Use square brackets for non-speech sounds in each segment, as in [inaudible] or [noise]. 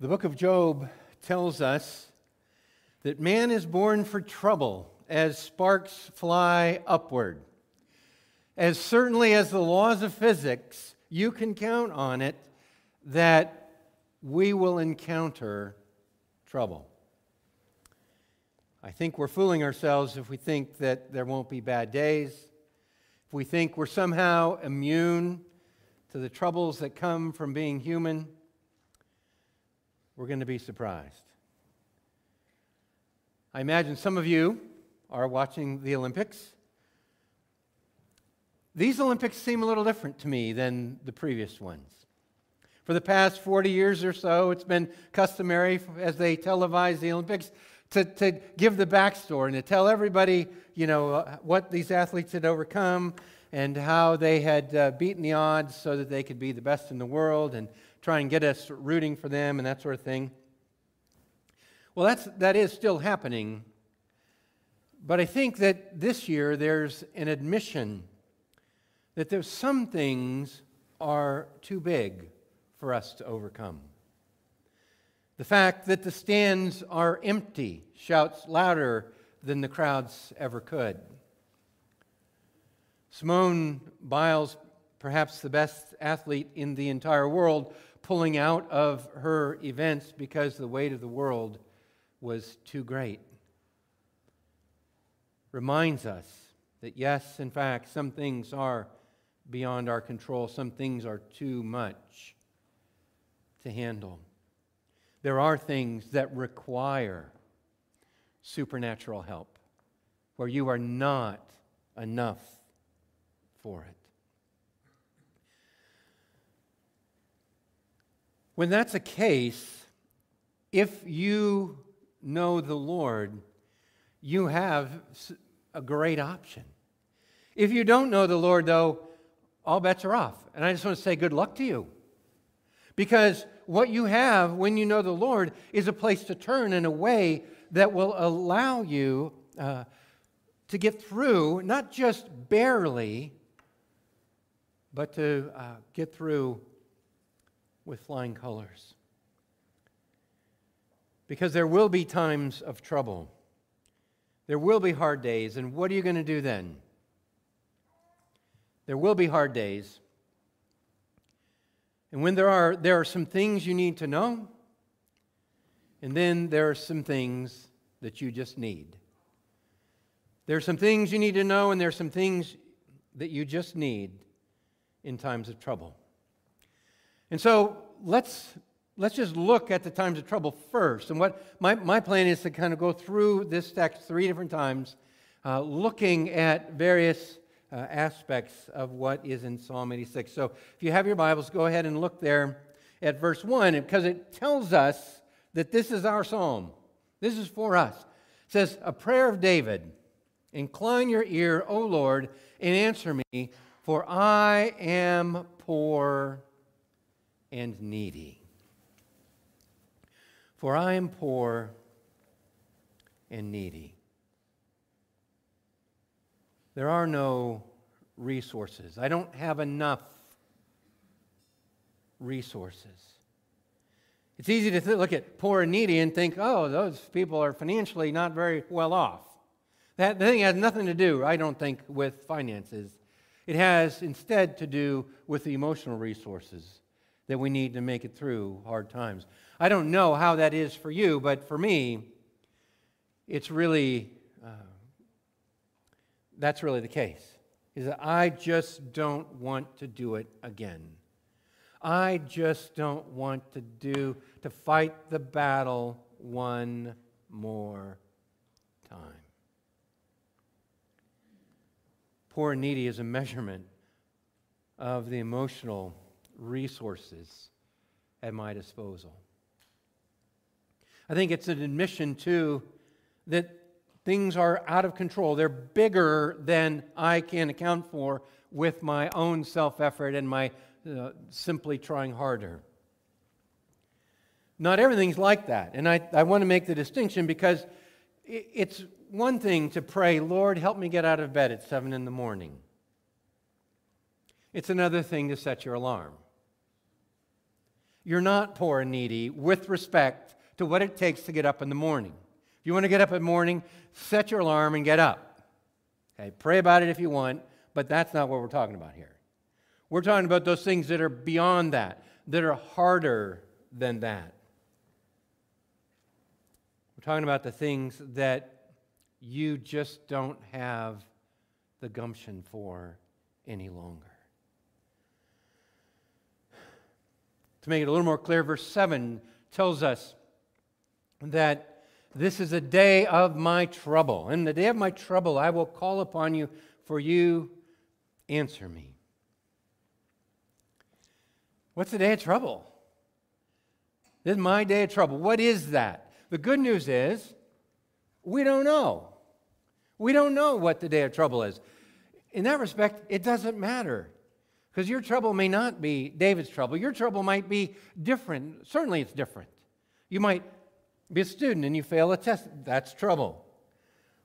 The book of Job tells us that man is born for trouble as sparks fly upward. As certainly as the laws of physics, you can count on it that we will encounter trouble. I think we're fooling ourselves if we think that there won't be bad days, if we think we're somehow immune to the troubles that come from being human we're going to be surprised. I imagine some of you are watching the Olympics. These Olympics seem a little different to me than the previous ones. For the past 40 years or so, it's been customary as they televise the Olympics to, to give the backstory and to tell everybody, you know, uh, what these athletes had overcome and how they had uh, beaten the odds so that they could be the best in the world and try and get us rooting for them and that sort of thing. Well, that's, that is still happening. But I think that this year there's an admission that there's some things are too big for us to overcome. The fact that the stands are empty shouts louder than the crowds ever could. Simone Biles, perhaps the best athlete in the entire world, pulling out of her events because the weight of the world was too great. Reminds us that, yes, in fact, some things are beyond our control, some things are too much to handle. There are things that require supernatural help, where you are not enough for it. When that's the case, if you know the Lord, you have a great option. If you don't know the Lord, though, all bets are off. And I just want to say good luck to you. Because what you have when you know the Lord is a place to turn in a way that will allow you uh, to get through, not just barely, but to uh, get through with flying colors. Because there will be times of trouble. There will be hard days, and what are you going to do then? There will be hard days. And when there are, there are some things you need to know, and then there are some things that you just need. There are some things you need to know, and there are some things that you just need in times of trouble. And so let's, let's just look at the times of trouble first. And what my, my plan is to kind of go through this text three different times, uh, looking at various uh, aspects of what is in Psalm 86. So if you have your Bibles, go ahead and look there at verse 1 because it tells us that this is our psalm. This is for us. It says, A prayer of David. Incline your ear, O Lord, and answer me, for I am poor and needy. For I am poor and needy. There are no resources. I don't have enough resources. It's easy to look at poor and needy and think, oh, those people are financially not very well off. That thing has nothing to do, I don't think, with finances. It has instead to do with the emotional resources that we need to make it through hard times. I don't know how that is for you, but for me, it's really, uh, that's really the case. Is that I just don't want to do it again. I just don't want to do, to fight the battle one more time. Poor and needy is a measurement of the emotional resources at my disposal. I think it's an admission, too, that things are out of control. They're bigger than I can account for with my own self effort and my uh, simply trying harder. Not everything's like that. And I, I want to make the distinction because it's one thing to pray, Lord, help me get out of bed at 7 in the morning. It's another thing to set your alarm. You're not poor and needy with respect to what it takes to get up in the morning. If you want to get up in the morning, set your alarm and get up. Okay, pray about it if you want, but that's not what we're talking about here. We're talking about those things that are beyond that, that are harder than that. We're talking about the things that you just don't have the gumption for any longer. To make it a little more clear, verse 7 tells us that this is a day of my trouble. In the day of my trouble, I will call upon you, for you answer me. What's the day of trouble? This is my day of trouble. What is that? The good news is we don't know. We don't know what the day of trouble is. In that respect, it doesn't matter. Because your trouble may not be David's trouble. Your trouble might be different. Certainly, it's different. You might be a student and you fail a test. That's trouble.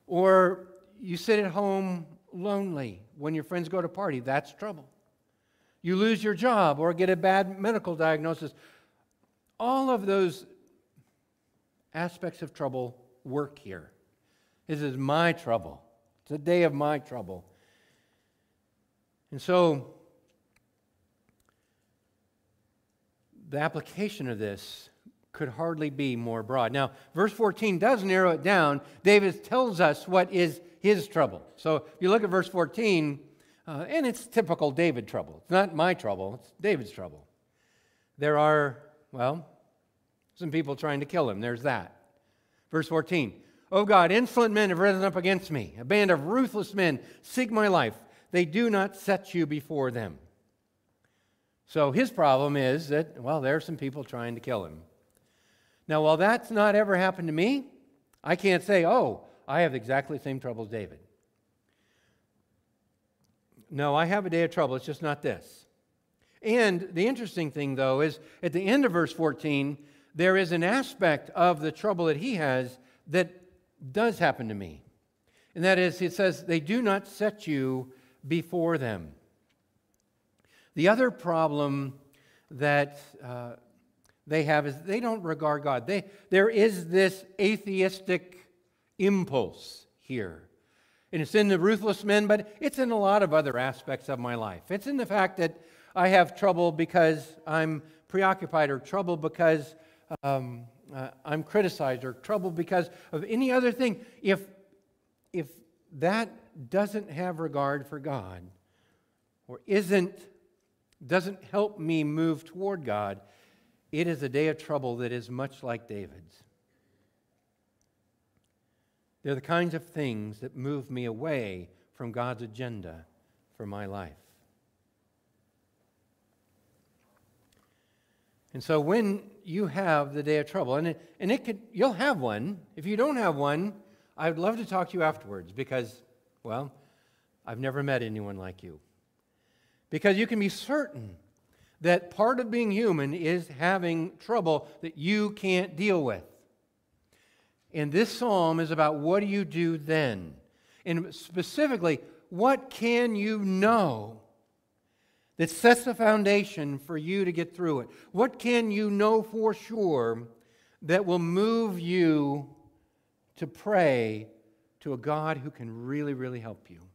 Or you sit at home lonely when your friends go to party. That's trouble. You lose your job or get a bad medical diagnosis. All of those aspects of trouble work here. This is my trouble. It's a day of my trouble. And so, the application of this could hardly be more broad. Now, verse 14 does narrow it down. David tells us what is his trouble. So, if you look at verse 14, uh, and it's typical David trouble. It's not my trouble, it's David's trouble. There are, well, some people trying to kill him. There's that. Verse 14 Oh God, insolent men have risen up against me. A band of ruthless men seek my life. They do not set you before them. So his problem is that, well, there are some people trying to kill him. Now, while that's not ever happened to me, I can't say, oh, I have exactly the same trouble as David. No, I have a day of trouble. It's just not this. And the interesting thing, though, is at the end of verse 14, there is an aspect of the trouble that he has that does happen to me. And that is, it says, they do not set you before them. The other problem that uh, they have is they don't regard God. They, there is this atheistic impulse here. And it's in the ruthless men, but it's in a lot of other aspects of my life. It's in the fact that I have trouble because I'm preoccupied, or trouble because um, uh, I'm criticized, or trouble because of any other thing. If, if that doesn't have regard for God, or isn't, doesn't help me move toward God, it is a day of trouble that is much like David's. They're the kinds of things that move me away from God's agenda for my life. And so when you have the day of trouble, and it, and it could, you'll have one. If you don't have one, I would love to talk to you afterwards because, well, I've never met anyone like you. Because you can be certain that part of being human is having trouble that you can't deal with. And this psalm is about what do you do then? And specifically, what can you know that sets the foundation for you to get through it? What can you know for sure that will move you to pray to a God who can really, really help you?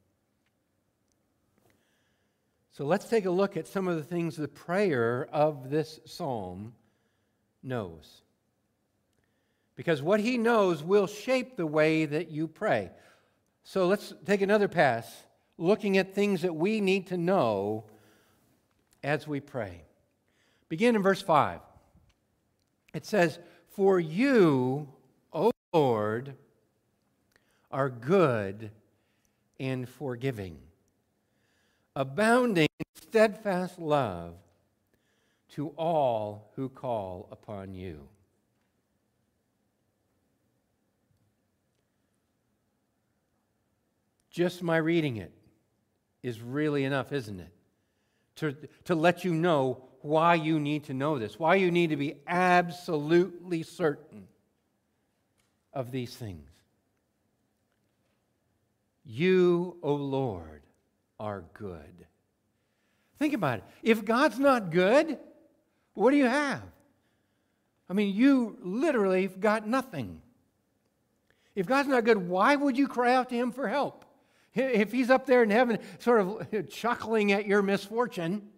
So let's take a look at some of the things the prayer of this psalm knows. Because what he knows will shape the way that you pray. So let's take another pass looking at things that we need to know as we pray. Begin in verse 5. It says, For you, O Lord, are good and forgiving abounding in steadfast love to all who call upon you. Just my reading it is really enough, isn't it? To, to let you know why you need to know this, why you need to be absolutely certain of these things. You, O Lord, are good. Think about it. If God's not good, what do you have? I mean, you literally got nothing. If God's not good, why would you cry out to Him for help? If He's up there in heaven, sort of [laughs] chuckling at your misfortune,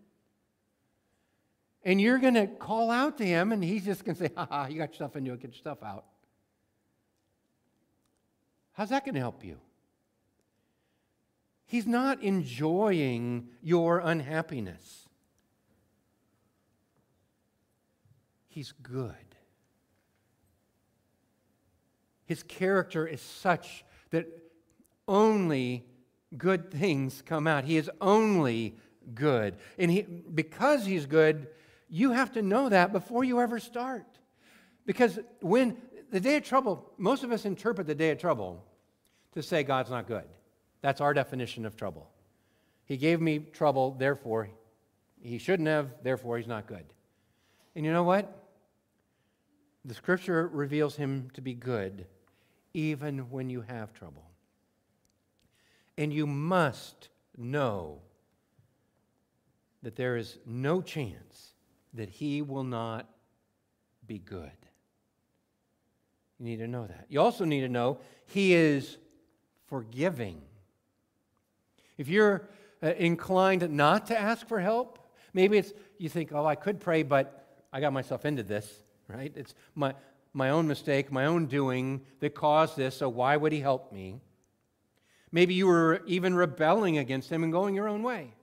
and you're going to call out to Him, and He's just going to say, ha ha, you got stuff in you, get your stuff out. How's that going to help you? He's not enjoying your unhappiness. He's good. His character is such that only good things come out. He is only good. And he, because he's good, you have to know that before you ever start. Because when the day of trouble, most of us interpret the day of trouble to say God's not good. That's our definition of trouble. He gave me trouble, therefore, he shouldn't have, therefore, he's not good. And you know what? The scripture reveals him to be good even when you have trouble. And you must know that there is no chance that he will not be good. You need to know that. You also need to know he is forgiving. If you're uh, inclined not to ask for help, maybe it's you think, "Oh, I could pray, but I got myself into this." Right? It's my my own mistake, my own doing that caused this, so why would he help me? Maybe you were even rebelling against him and going your own way.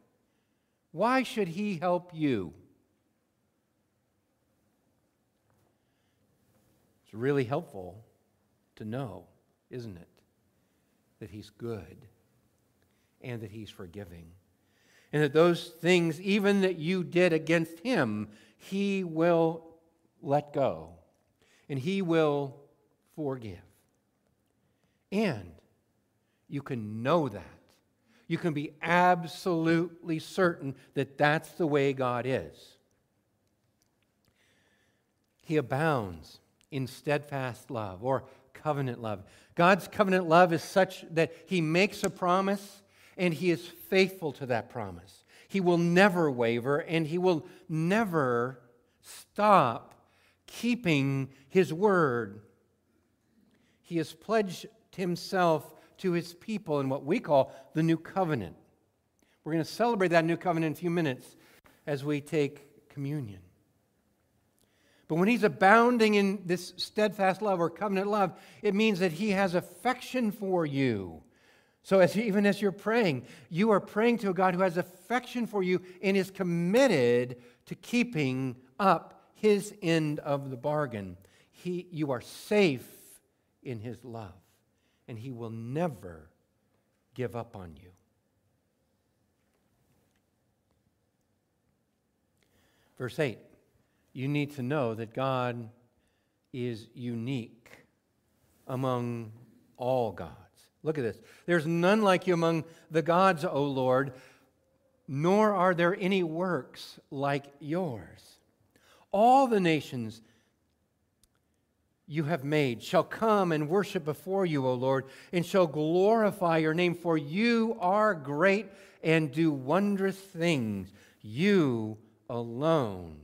Why should he help you? It's really helpful to know, isn't it? That he's good and that he's forgiving. And that those things, even that you did against him, he will let go and He will forgive. And you can know that. You can be absolutely certain that that's the way God is. He abounds in steadfast love or covenant love. God's covenant love is such that He makes a promise and He is faithful to that promise. He will never waver and He will never stop keeping his word. He has pledged himself to his people in what we call the new covenant. We're going to celebrate that new covenant in a few minutes as we take communion. But when he's abounding in this steadfast love or covenant love, it means that he has affection for you. So as even as you're praying, you are praying to a God who has affection for you and is committed to keeping up his end of the bargain. He, you are safe in his love, and he will never give up on you. Verse 8 you need to know that God is unique among all gods. Look at this. There's none like you among the gods, O Lord, nor are there any works like yours all the nations you have made shall come and worship before you, O Lord, and shall glorify your name, for you are great and do wondrous things. You alone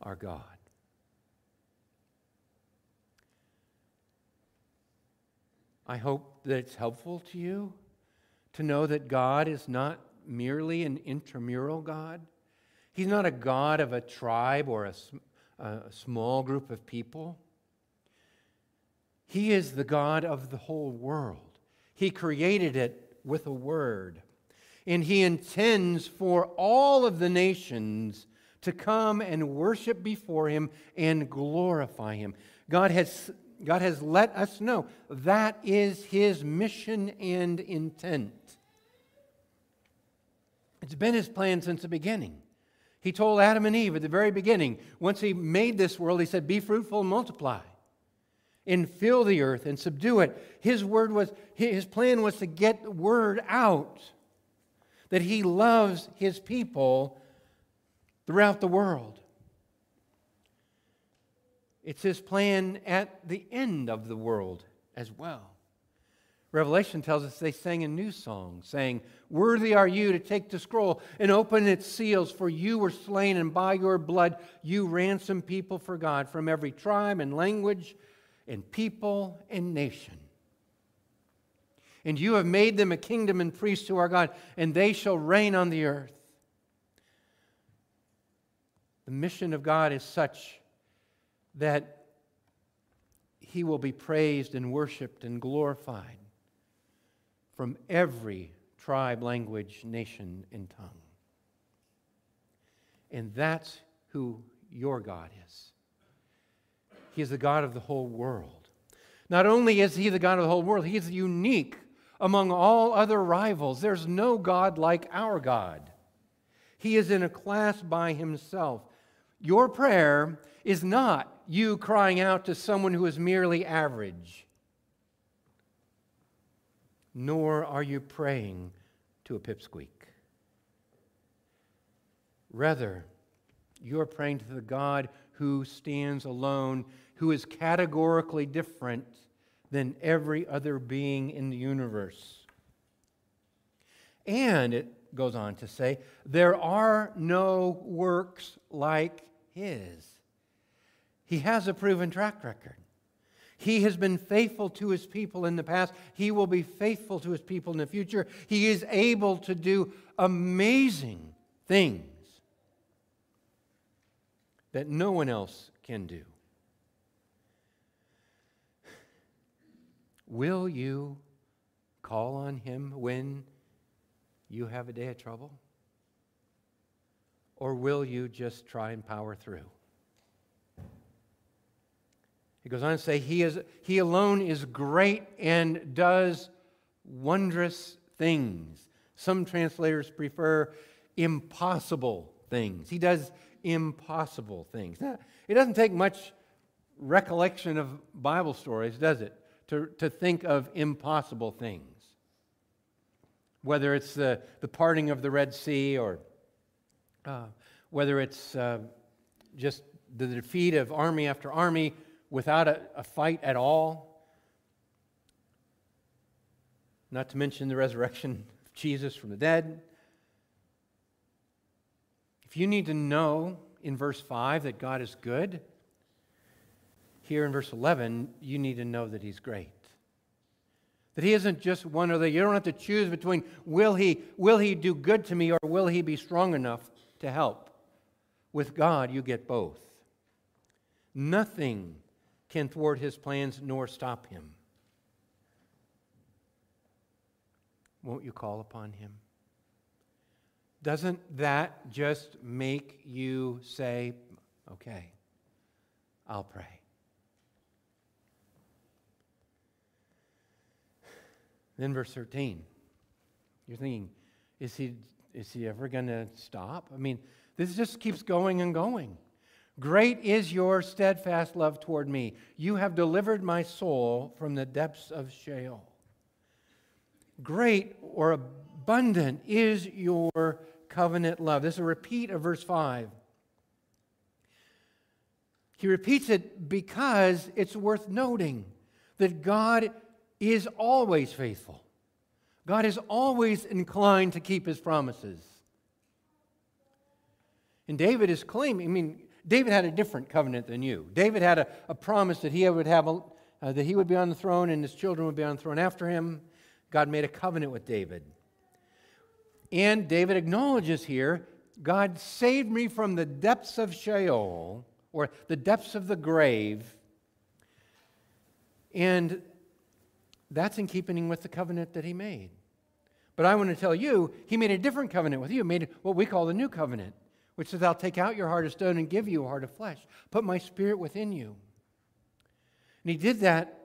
are God. I hope that it's helpful to you to know that God is not merely an intramural God He's not a God of a tribe or a, a small group of people. He is the God of the whole world. He created it with a word. And He intends for all of the nations to come and worship before Him and glorify Him. God has, God has let us know that is His mission and intent. It's been His plan since the beginning. He told Adam and Eve at the very beginning, once he made this world, he said, Be fruitful and multiply, and fill the earth and subdue it. His word was, his plan was to get the word out that he loves his people throughout the world. It's his plan at the end of the world as well. Revelation tells us they sang a new song, saying, Worthy are you to take the scroll and open its seals, for you were slain, and by your blood you ransomed people for God from every tribe and language and people and nation. And you have made them a kingdom and priests to our God, and they shall reign on the earth. The mission of God is such that he will be praised and worshiped and glorified from every tribe, language, nation, and tongue. And that's who your God is. He is the God of the whole world. Not only is He the God of the whole world, He is unique among all other rivals. There's no God like our God. He is in a class by Himself. Your prayer is not you crying out to someone who is merely average nor are you praying to a pipsqueak. Rather, you're praying to the God who stands alone, who is categorically different than every other being in the universe. And it goes on to say, there are no works like his. He has a proven track record. He has been faithful to his people in the past. He will be faithful to his people in the future. He is able to do amazing things that no one else can do. Will you call on him when you have a day of trouble? Or will you just try and power through? He goes on to say, He, is, he alone is great and does wondrous things. Some translators prefer impossible things. He does impossible things. Now, it doesn't take much recollection of Bible stories, does it, to, to think of impossible things? Whether it's the, the parting of the Red Sea or uh, whether it's uh, just the defeat of army after army without a, a fight at all. Not to mention the resurrection of Jesus from the dead. If you need to know in verse 5 that God is good, here in verse 11, you need to know that He's great. That He isn't just one or the other. You don't have to choose between will He, will he do good to me or will He be strong enough to help. With God, you get both. Nothing can thwart his plans nor stop him. Won't you call upon him? Doesn't that just make you say, okay, I'll pray? Then, verse 13, you're thinking, is he, is he ever going to stop? I mean, this just keeps going and going. Great is your steadfast love toward me. You have delivered my soul from the depths of Sheol. Great or abundant is your covenant love. This is a repeat of verse 5. He repeats it because it's worth noting that God is always faithful. God is always inclined to keep his promises. And David is claiming, I mean, David had a different covenant than you. David had a, a promise that he would have a, uh, that he would be on the throne and his children would be on the throne after him. God made a covenant with David. And David acknowledges here God saved me from the depths of Sheol, or the depths of the grave. And that's in keeping with the covenant that he made. But I want to tell you, he made a different covenant with you. Made what we call the new covenant which says, I'll take out your heart of stone and give you a heart of flesh, put my spirit within you. And he did that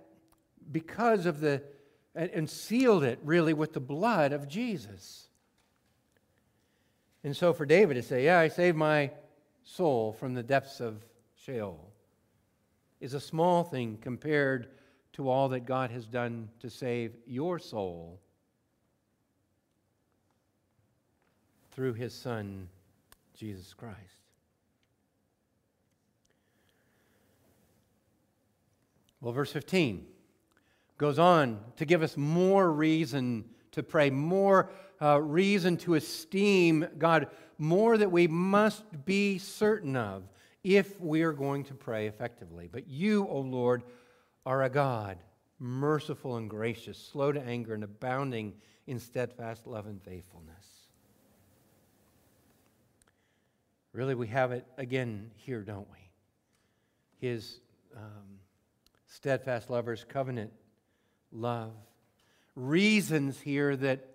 because of the, and sealed it really with the blood of Jesus. And so for David to say, Yeah, I saved my soul from the depths of Sheol, is a small thing compared to all that God has done to save your soul through his Son, Jesus Christ. Well, verse 15 goes on to give us more reason to pray, more uh, reason to esteem God, more that we must be certain of if we are going to pray effectively. But you, O Lord, are a God, merciful and gracious, slow to anger, and abounding in steadfast love and faithfulness. Really, we have it again here, don't we? His um, steadfast lovers, covenant love. Reasons here that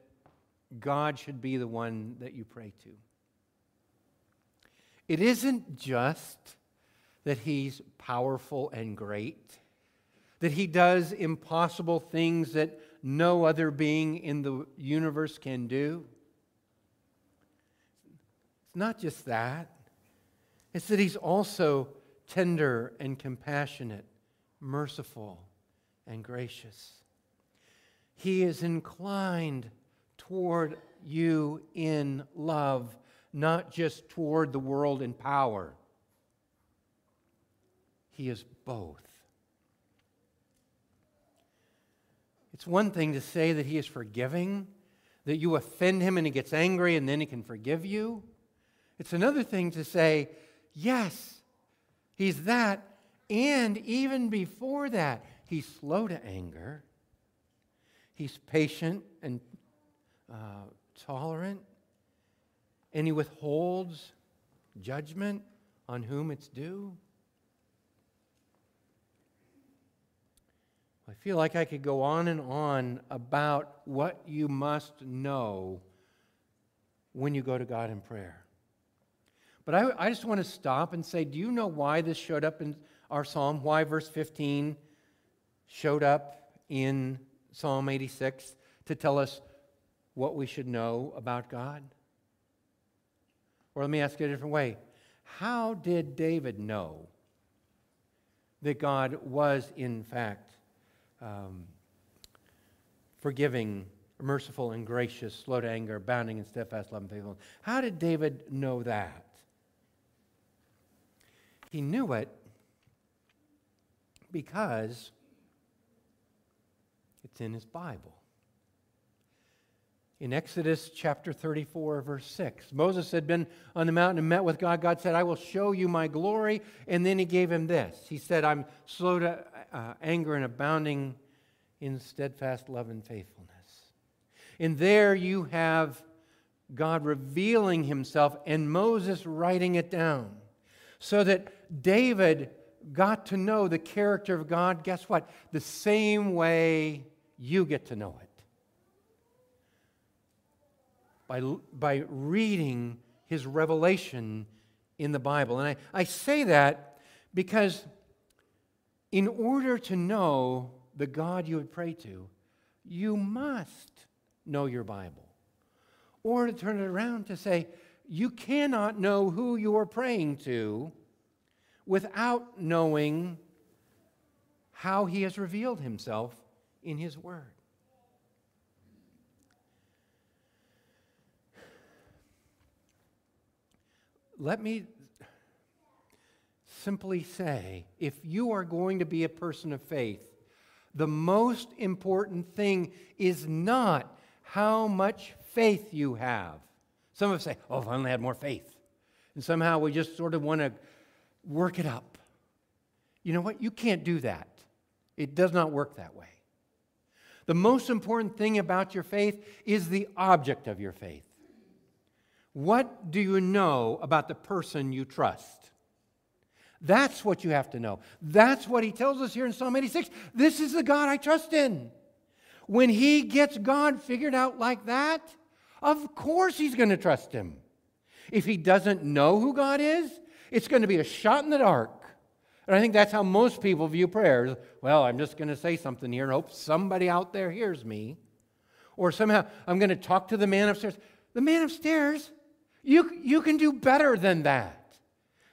God should be the one that you pray to. It isn't just that He's powerful and great, that He does impossible things that no other being in the universe can do. It's not just that, it's that He's also tender and compassionate, merciful and gracious. He is inclined toward you in love, not just toward the world in power. He is both. It's one thing to say that He is forgiving, that you offend Him and He gets angry and then He can forgive you. It's another thing to say, yes, He's that, and even before that, He's slow to anger. He's patient and uh, tolerant, and he withholds judgment on whom it's due. I feel like I could go on and on about what you must know when you go to God in prayer. But I, I just want to stop and say, do you know why this showed up in our psalm? Why verse 15 showed up in Psalm 86 to tell us what we should know about God? Or let me ask it a different way. How did David know that God was, in fact, um, forgiving, merciful, and gracious, slow to anger, abounding in steadfast love and faithfulness? How did David know that? He knew it because it's in his Bible in Exodus chapter 34, verse 6. Moses had been on the mountain and met with God. God said, I will show you my glory. And then he gave him this. He said, I'm slow to uh, anger and abounding in steadfast love and faithfulness. And there you have God revealing himself and Moses writing it down so that David got to know the character of God. Guess what? The same way you get to know it by, by reading his revelation in the Bible. And I, I say that because in order to know the God you would pray to, you must know your Bible. Or to turn it around to say, you cannot know who you are praying to without knowing how he has revealed himself in his word. let me simply say if you are going to be a person of faith, the most important thing is not how much faith you have. Some of us say, oh, if I only had more faith. And somehow we just sort of want to work it up. You know what? You can't do that. It does not work that way. The most important thing about your faith is the object of your faith. What do you know about the person you trust? That's what you have to know. That's what he tells us here in Psalm 86. This is the God I trust in. When he gets God figured out like that, of course he's going to trust him. If he doesn't know who God is, it's going to be a shot in the dark. And I think that's how most people view prayers. Well, I'm just going to say something here and hope somebody out there hears me. Or somehow I'm going to talk to the man upstairs. The man upstairs you, you can do better than that.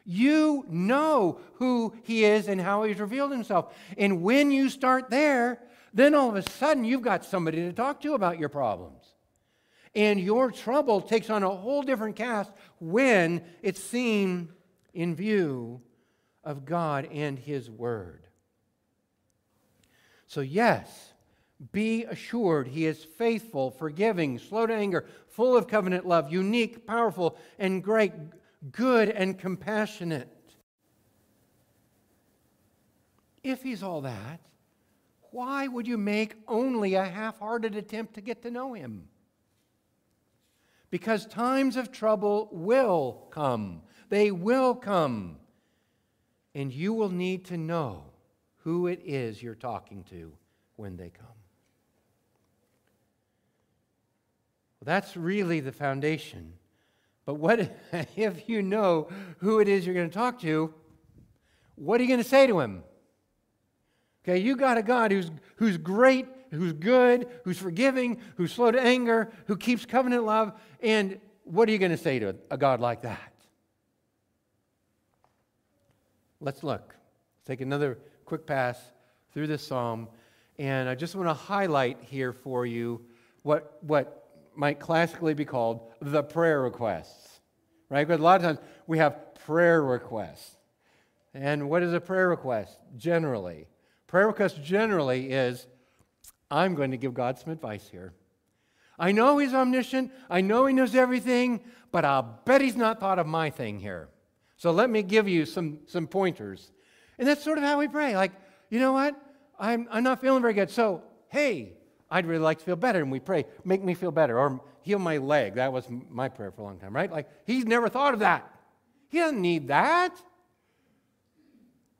You know who he is and how he's revealed himself. And when you start there, then all of a sudden you've got somebody to talk to about your problems. And your trouble takes on a whole different cast when it's seen in view of God and his word. So, yes, Be assured he is faithful, forgiving, slow to anger, full of covenant love, unique, powerful, and great, good and compassionate. If he's all that, why would you make only a half hearted attempt to get to know him? Because times of trouble will come. They will come. And you will need to know who it is you're talking to when they come. Well, that's really the foundation. But what [laughs] if you know who it is you're going to talk to? What are you going to say to him? Okay, you got a God who's, who's great, who's good, who's forgiving, who's slow to anger, who keeps covenant love. And what are you going to say to a God like that? Let's look. Let's take another quick pass through this psalm. And I just want to highlight here for you what, what might classically be called the prayer requests, right? Because a lot of times we have prayer requests. And what is a prayer request generally? Prayer request generally is I'm going to give God some advice here. I know He's omniscient, I know He knows everything, but I'll bet He's not thought of my thing here. So let me give you some, some pointers. And that's sort of how we pray. Like, you know what? I'm, I'm not feeling very good. So, hey, I'd really like to feel better. And we pray, make me feel better, or heal my leg. That was my prayer for a long time, right? Like, he's never thought of that. He doesn't need that. I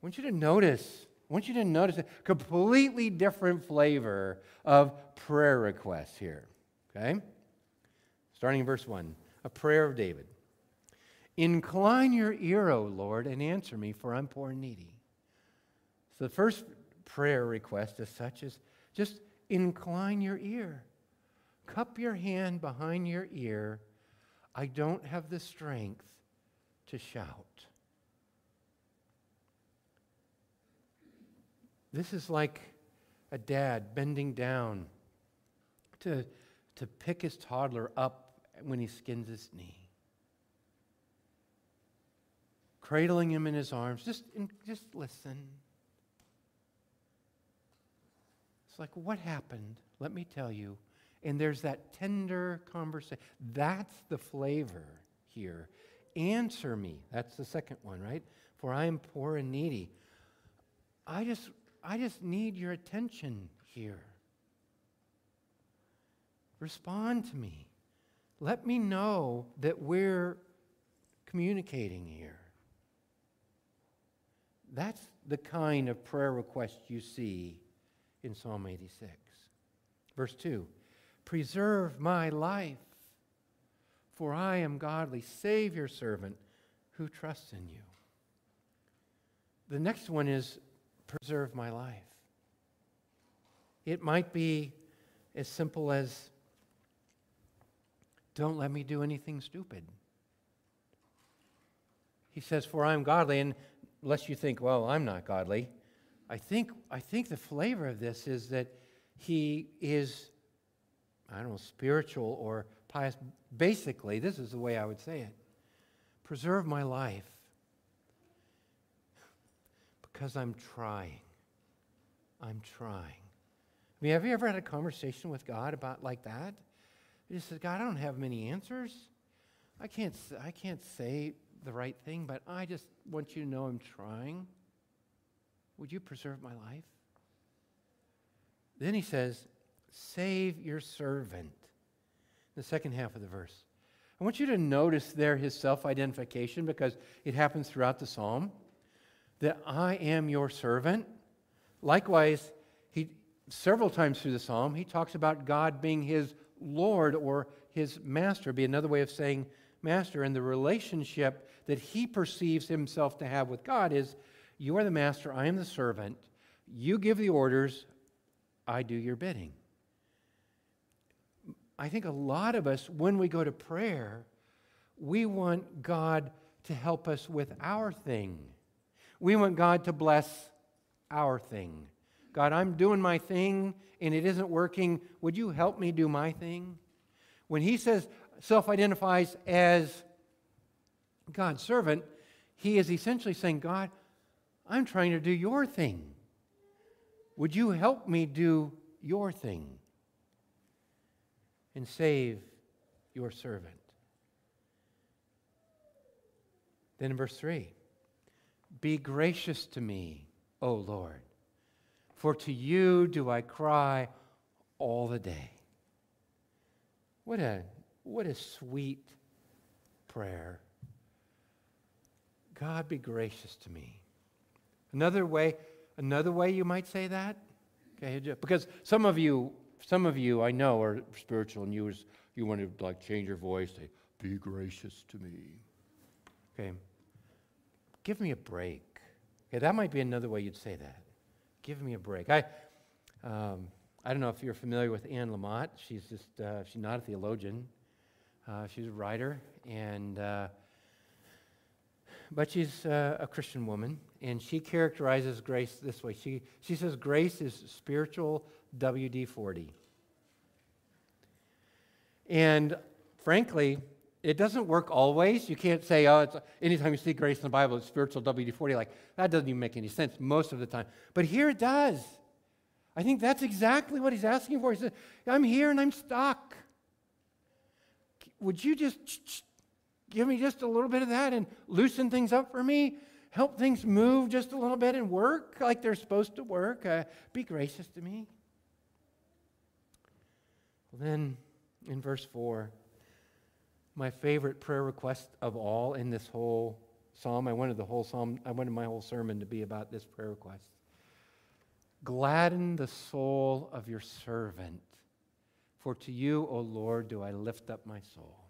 want you to notice, I want you to notice a completely different flavor of prayer requests here. Okay? Starting in verse 1, a prayer of David. Incline your ear, O Lord, and answer me, for I'm poor and needy. So the first prayer request is such as just incline your ear. Cup your hand behind your ear. I don't have the strength to shout. This is like a dad bending down to, to pick his toddler up when he skins his knee. Cradling him in his arms. Just, just listen. It's like, what happened? Let me tell you. And there's that tender conversation. That's the flavor here. Answer me. That's the second one, right? For I am poor and needy. I just, I just need your attention here. Respond to me. Let me know that we're communicating here. That's the kind of prayer request you see in Psalm 86. Verse 2 Preserve my life, for I am godly. Save your servant who trusts in you. The next one is preserve my life. It might be as simple as don't let me do anything stupid. He says, For I am godly. And lest you think, well, I'm not godly. I think, I think the flavor of this is that he is, I don't know, spiritual or pious. Basically, this is the way I would say it preserve my life because I'm trying. I'm trying. I mean, have you ever had a conversation with God about like that? You just said, God, I don't have many answers. I can't, I can't say the right thing, but I just want you to know I'm trying. Would you preserve my life? Then he says, Save your servant. The second half of the verse. I want you to notice there his self identification because it happens throughout the psalm that I am your servant. Likewise, he several times through the psalm he talks about God being his Lord or his master, be another way of saying master. And the relationship that he perceives himself to have with God is you are the master, I am the servant. You give the orders, I do your bidding. I think a lot of us, when we go to prayer, we want God to help us with our thing. We want God to bless our thing. God, I'm doing my thing and it isn't working. Would you help me do my thing? When he says, self identifies as God's servant, he is essentially saying, God, I'm trying to do your thing. Would you help me do your thing and save your servant. Then in verse 3 Be gracious to me, O Lord, for to you do I cry all the day. What a, what a sweet prayer. God be gracious to me. Another way, another way you might say that, okay, because some of you, some of you I know are spiritual, and you you want to like change your voice, say, "Be gracious to me." Okay, give me a break. Okay, that might be another way you'd say that. Give me a break. I, um, I don't know if you're familiar with Anne Lamott. She's just uh, she's not a theologian. Uh, she's a writer, and uh, but she's uh, a Christian woman, and she characterizes grace this way. She, she says grace is spiritual WD 40. And frankly, it doesn't work always. You can't say, oh, it's, anytime you see grace in the Bible, it's spiritual WD 40. Like, that doesn't even make any sense most of the time. But here it does. I think that's exactly what he's asking for. He says, I'm here and I'm stuck. Would you just give me just a little bit of that and loosen things up for me? Help things move just a little bit and work like they're supposed to work? Uh, be gracious to me. Well, then, in verse 4, my favorite prayer request of all in this whole psalm, I wanted the whole psalm, I wanted my whole sermon to be about this prayer request. Gladden the soul of your servant, for to you, O Lord, do I lift up my soul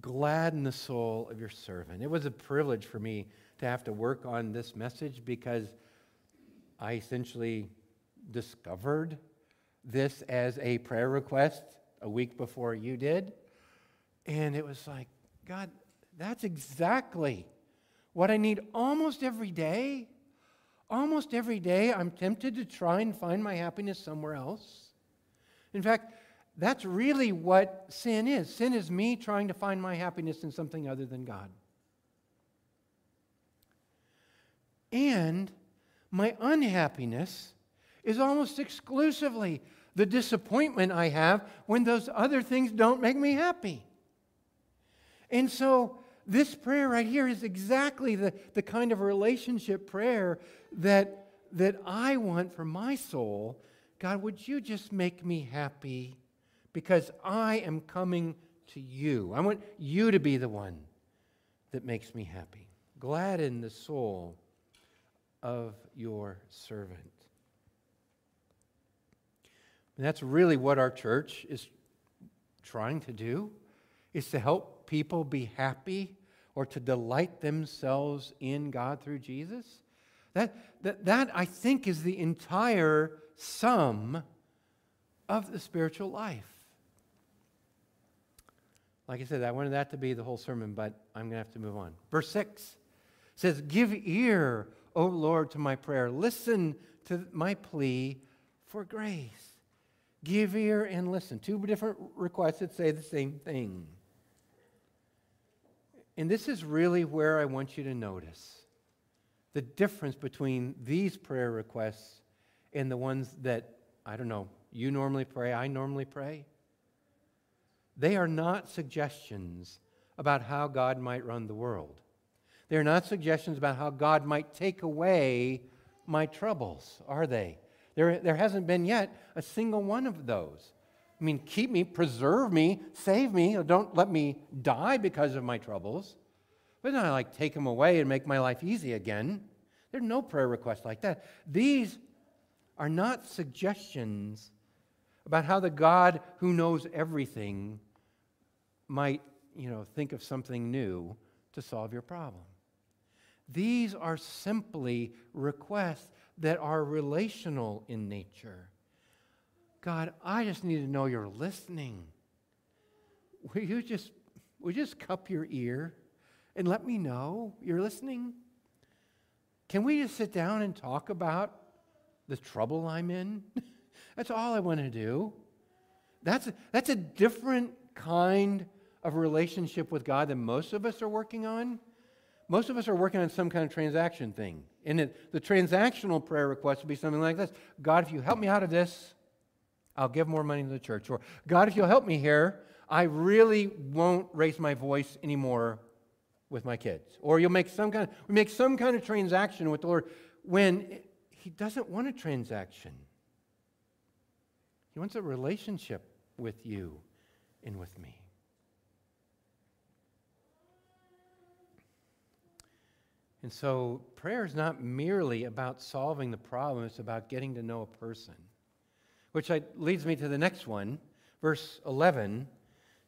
gladden the soul of your servant. It was a privilege for me to have to work on this message because I essentially discovered this as a prayer request a week before you did. And it was like, God, that's exactly what I need almost every day. Almost every day, I'm tempted to try and find my happiness somewhere else. In fact, that's really what sin is. Sin is me trying to find my happiness in something other than God. And my unhappiness is almost exclusively the disappointment I have when those other things don't make me happy. And so, this prayer right here is exactly the, the kind of relationship prayer that, that I want for my soul. God, would you just make me happy because I am coming to you. I want you to be the one that makes me happy. Gladden the soul of your servant. And that's really what our church is trying to do is to help people be happy or to delight themselves in God through Jesus. That, that, that I think, is the entire sum of the spiritual life. Like I said, I wanted that to be the whole sermon, but I'm going to have to move on. Verse 6 says, Give ear, O Lord, to my prayer. Listen to my plea for grace. Give ear and listen. Two different requests that say the same thing. And this is really where I want you to notice the difference between these prayer requests and the ones that, I don't know, you normally pray, I normally pray. They are not suggestions about how God might run the world. They are not suggestions about how God might take away my troubles, are they? There, there hasn't been yet a single one of those. I mean, keep me, preserve me, save me, don't let me die because of my troubles. But not like take them away and make my life easy again. There's no prayer request like that. These are not suggestions about how the God who knows everything might, you know, think of something new to solve your problem. These are simply requests that are relational in nature. God, I just need to know you're listening. Will you just, will you just cup your ear and let me know you're listening? Can we just sit down and talk about the trouble I'm in? [laughs] That's all I want to do. That's that's a different kind of relationship with God than most of us are working on. most of us are working on some kind of transaction thing. And it, the transactional prayer request would be something like this God, if you help me out of this, I'll give more money to the church. Or, God, if you'll help me here, I really won't raise my voice anymore with my kids. Or you'll make some kind of, we make some kind of transaction with the Lord when He doesn't want a transaction. He wants a relationship with you and with me. And so prayer is not merely about solving the problem, it's about getting to know a person. Which leads me to the next one, verse 11.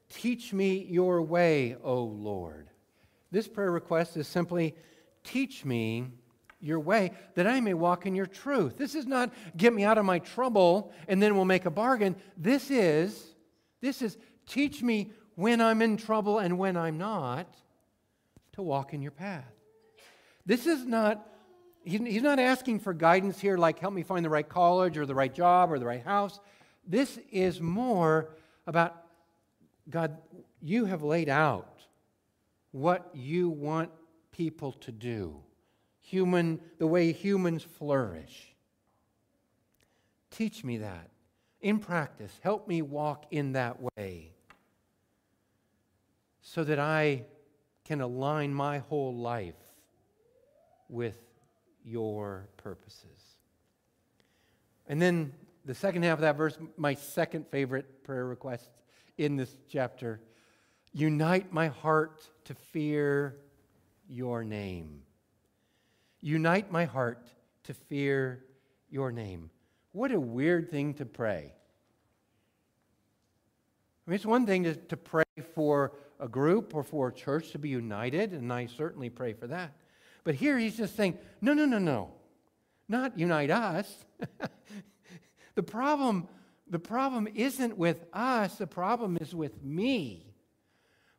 Teach me your way, O Lord. This prayer request is simply, teach me your way that I may walk in your truth. This is not get me out of my trouble and then we'll make a bargain. This is, this is teach me when I'm in trouble and when I'm not to walk in your path. This is not, he's not asking for guidance here like help me find the right college or the right job or the right house. This is more about God, you have laid out what you want people to do, human, the way humans flourish. Teach me that in practice. Help me walk in that way so that I can align my whole life with your purposes. And then the second half of that verse, my second favorite prayer request in this chapter unite my heart to fear your name. Unite my heart to fear your name. What a weird thing to pray. I mean, it's one thing to, to pray for a group or for a church to be united, and I certainly pray for that. But here he's just saying, no, no, no, no. Not unite us. [laughs] the problem the problem isn't with us, the problem is with me.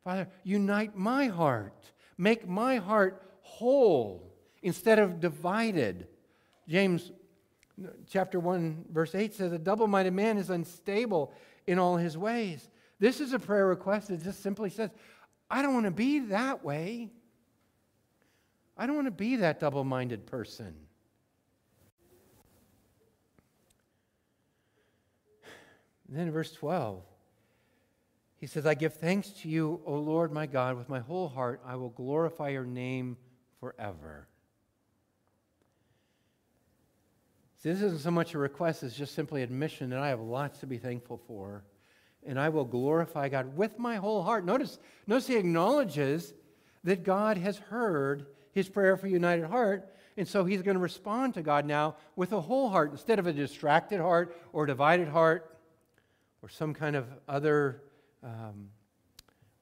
Father, unite my heart. Make my heart whole instead of divided. James chapter 1 verse 8 says a double-minded man is unstable in all his ways. This is a prayer request that just simply says, I don't want to be that way. I don't want to be that double minded person. Then in verse 12, he says, I give thanks to you, O Lord my God, with my whole heart. I will glorify your name forever. See, this isn't so much a request as just simply admission that I have lots to be thankful for. And I will glorify God with my whole heart. Notice, notice he acknowledges that God has heard his prayer for united heart. And so he's going to respond to God now with a whole heart instead of a distracted heart or divided heart or some kind of other um,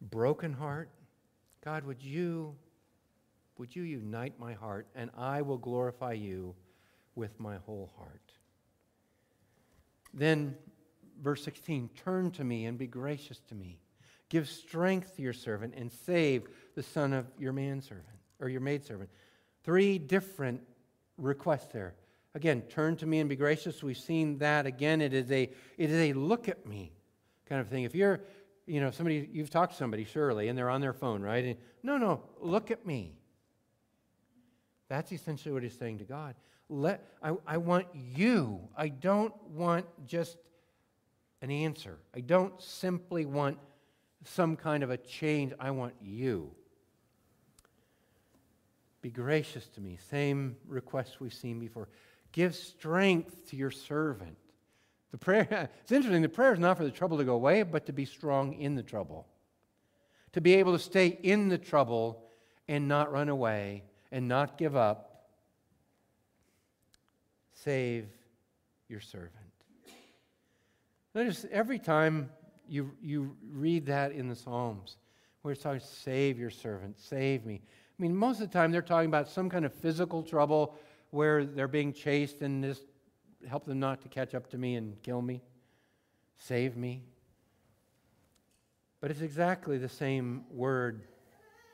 broken heart. God, would you, would you unite my heart and I will glorify you with my whole heart. Then, verse 16 turn to me and be gracious to me. Give strength to your servant and save the son of your manservant or your maidservant. Three different requests there. Again, turn to me and be gracious. We've seen that again. It is a it is a look at me kind of thing. If you're, you know, somebody you've talked to somebody surely and they're on their phone, right? And, no, no, look at me. That's essentially what he's saying to God. Let I, I want you. I don't want just an answer. I don't simply want some kind of a change. I want you. Be gracious to me. Same request we've seen before. Give strength to your servant. The prayer, [laughs] it's interesting, the prayer is not for the trouble to go away, but to be strong in the trouble. To be able to stay in the trouble and not run away and not give up. Save your servant. Notice every time you, you read that in the Psalms, where it's talking, save your servant, save me. I mean, most of the time they're talking about some kind of physical trouble where they're being chased and just help them not to catch up to me and kill me, save me. But it's exactly the same word,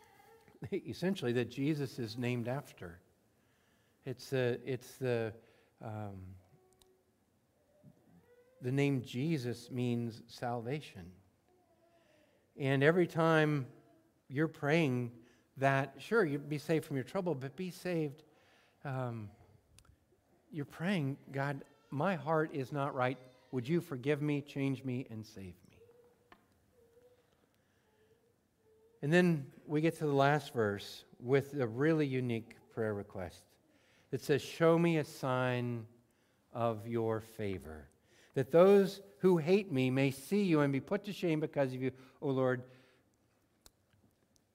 [laughs] essentially, that Jesus is named after. It's the, it's the, um, the name Jesus means salvation. And every time you're praying that, sure, you be saved from your trouble, but be saved. Um, you're praying, God, my heart is not right. Would you forgive me, change me, and save me? And then we get to the last verse with a really unique prayer request. It says, Show me a sign of your favor, that those who hate me may see you and be put to shame because of you, O Lord.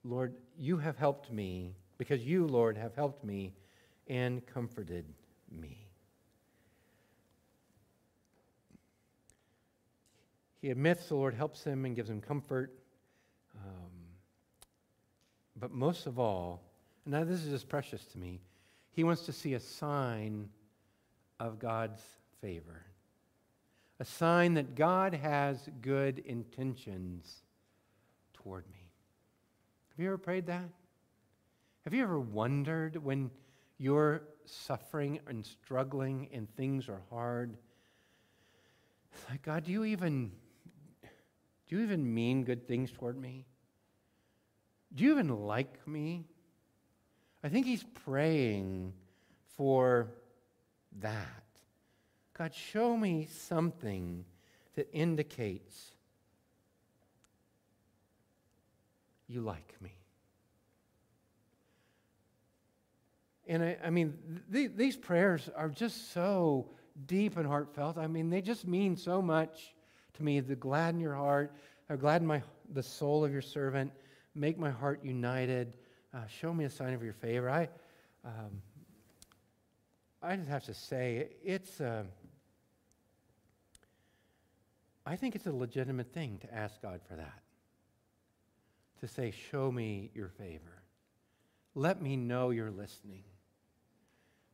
Lord, you have helped me, because you, Lord, have helped me and comforted me. He admits the Lord helps him and gives him comfort. Um, but most of all, and now this is just precious to me, he wants to see a sign of God's favor. A sign that God has good intentions toward me. Have you ever prayed that? Have you ever wondered when you're suffering and struggling and things are hard? Like, God, do you even do you even mean good things toward me? Do you even like me? I think he's praying for that. God, show me something that indicates you like me. And I, I mean, th- these prayers are just so deep and heartfelt. I mean, they just mean so much to me. The gladden your heart, or gladden my, the soul of your servant, make my heart united, uh, show me a sign of your favor. I, um, I just have to say, it's. Uh, I think it's a legitimate thing to ask God for that. To say, Show me your favor. Let me know you're listening.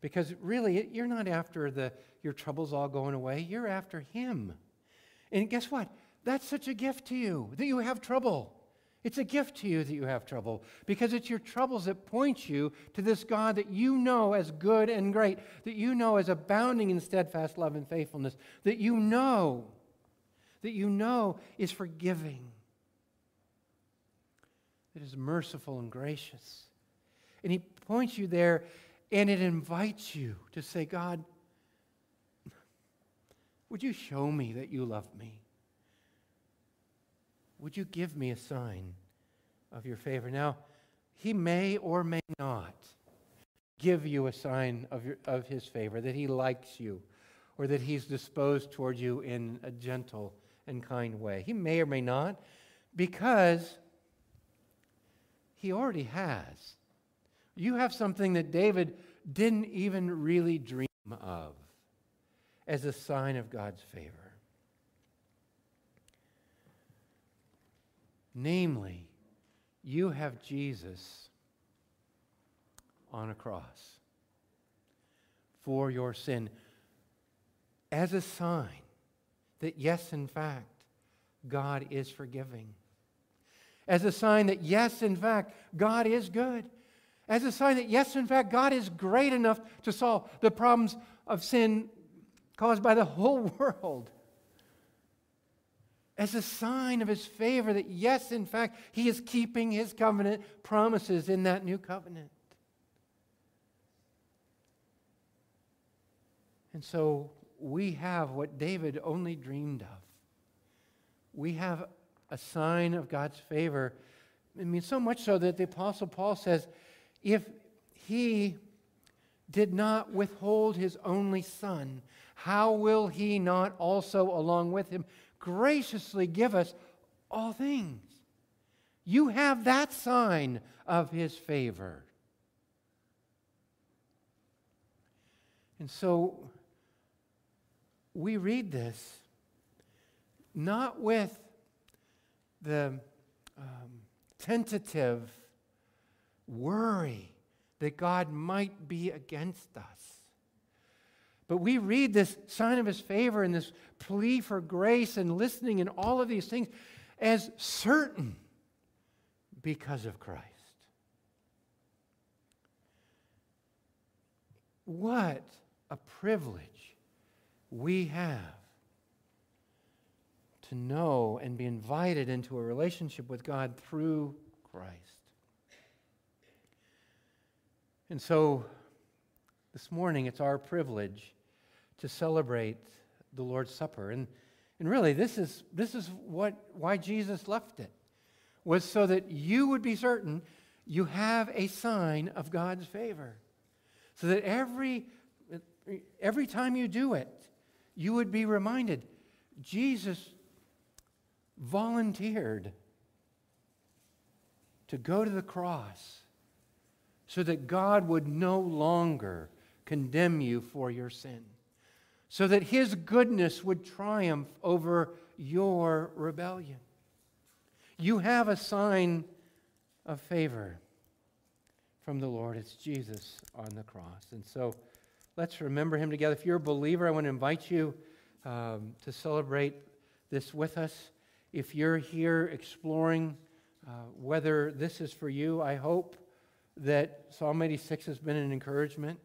Because really, you're not after the, your troubles all going away, you're after Him. And guess what? That's such a gift to you that you have trouble. It's a gift to you that you have trouble because it's your troubles that point you to this God that you know as good and great, that you know as abounding in steadfast love and faithfulness, that you know, that you know is forgiving, that is merciful and gracious. And He points you there and it invites you to say, God, would you show me that you love me? Would you give me a sign of your favor? Now, he may or may not give you a sign of, your, of his favor, that he likes you, or that he's disposed toward you in a gentle and kind way. He may or may not, because he already has. You have something that David didn't even really dream of as a sign of God's favor. Namely, you have Jesus on a cross for your sin as a sign that, yes, in fact, God is forgiving. As a sign that, yes, in fact, God is good. As a sign that, yes, in fact, God is great enough to solve the problems of sin caused by the whole [laughs] world as a sign of his favor that, yes, in fact, he is keeping his covenant promises in that new covenant. And so we have what David only dreamed of. We have a sign of God's favor. I mean, so much so that the Apostle Paul says, if he did not withhold his only son, how will he not also, along with him, graciously give us all things. You have that sign of his favor. And so we read this not with the um, tentative worry that God might be against us but we read this sign of his favor and this plea for grace and listening and all of these things as certain because of Christ. What a privilege we have to know and be invited into a relationship with God through Christ. And so this morning, it's our privilege to celebrate the Lord's Supper. And, and really, this is, this is what, why Jesus left it, was so that you would be certain you have a sign of God's favor. So that every, every time you do it, you would be reminded Jesus volunteered to go to the cross so that God would no longer condemn you for your sin, so that His goodness would triumph over your rebellion. You have a sign of favor from the Lord. It's Jesus on the cross. And so let's remember Him together. If you're a believer, I want to invite you um, to celebrate this with us. If you're here exploring uh, whether this is for you, I hope that Psalm 86 has been an encouragement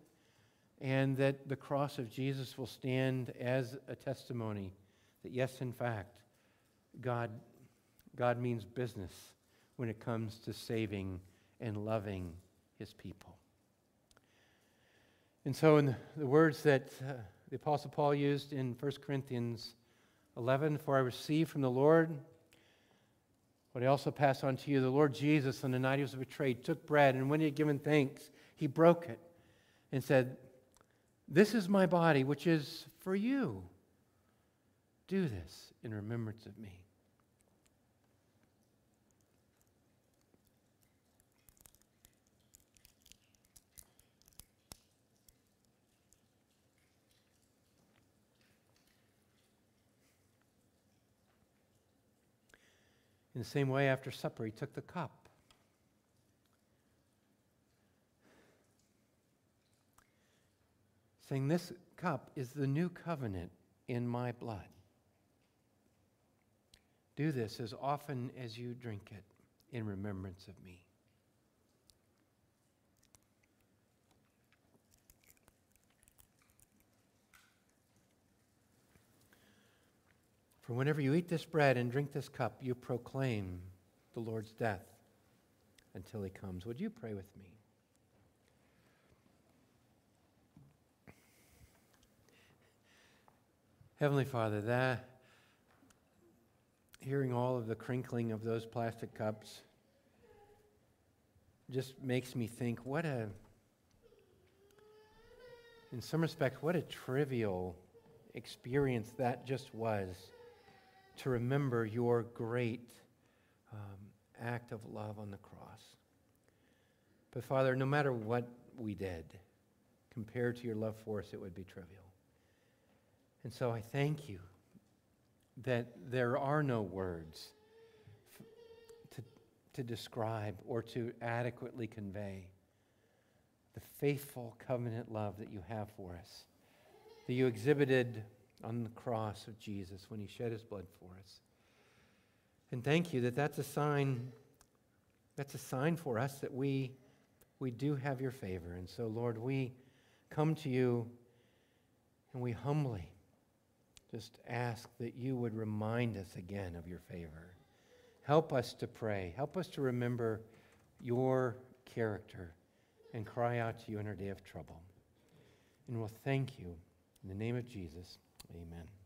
and that the cross of Jesus will stand as a testimony that, yes, in fact, God, God means business when it comes to saving and loving his people. And so, in the words that uh, the Apostle Paul used in 1 Corinthians 11, For I received from the Lord what I also pass on to you. The Lord Jesus, on the night he was betrayed, took bread, and when he had given thanks, he broke it and said, This is my body, which is for you. Do this in remembrance of me. In the same way, after supper, he took the cup. Saying, This cup is the new covenant in my blood. Do this as often as you drink it in remembrance of me. For whenever you eat this bread and drink this cup, you proclaim the Lord's death until he comes. Would you pray with me? Heavenly Father, that hearing all of the crinkling of those plastic cups just makes me think what a in some respect what a trivial experience that just was to remember your great um, act of love on the cross. But Father, no matter what we did, compared to your love for us, it would be trivial. And so I thank you that there are no words to, to describe or to adequately convey the faithful covenant love that you have for us, that you exhibited on the cross of Jesus when he shed his blood for us. And thank you that that's a sign that's a sign for us that we we do have your favor. And so Lord, we come to you and we humbly just ask that you would remind us again of your favor. Help us to pray. Help us to remember your character and cry out to you in our day of trouble. And we'll thank you in the name of Jesus. Amen.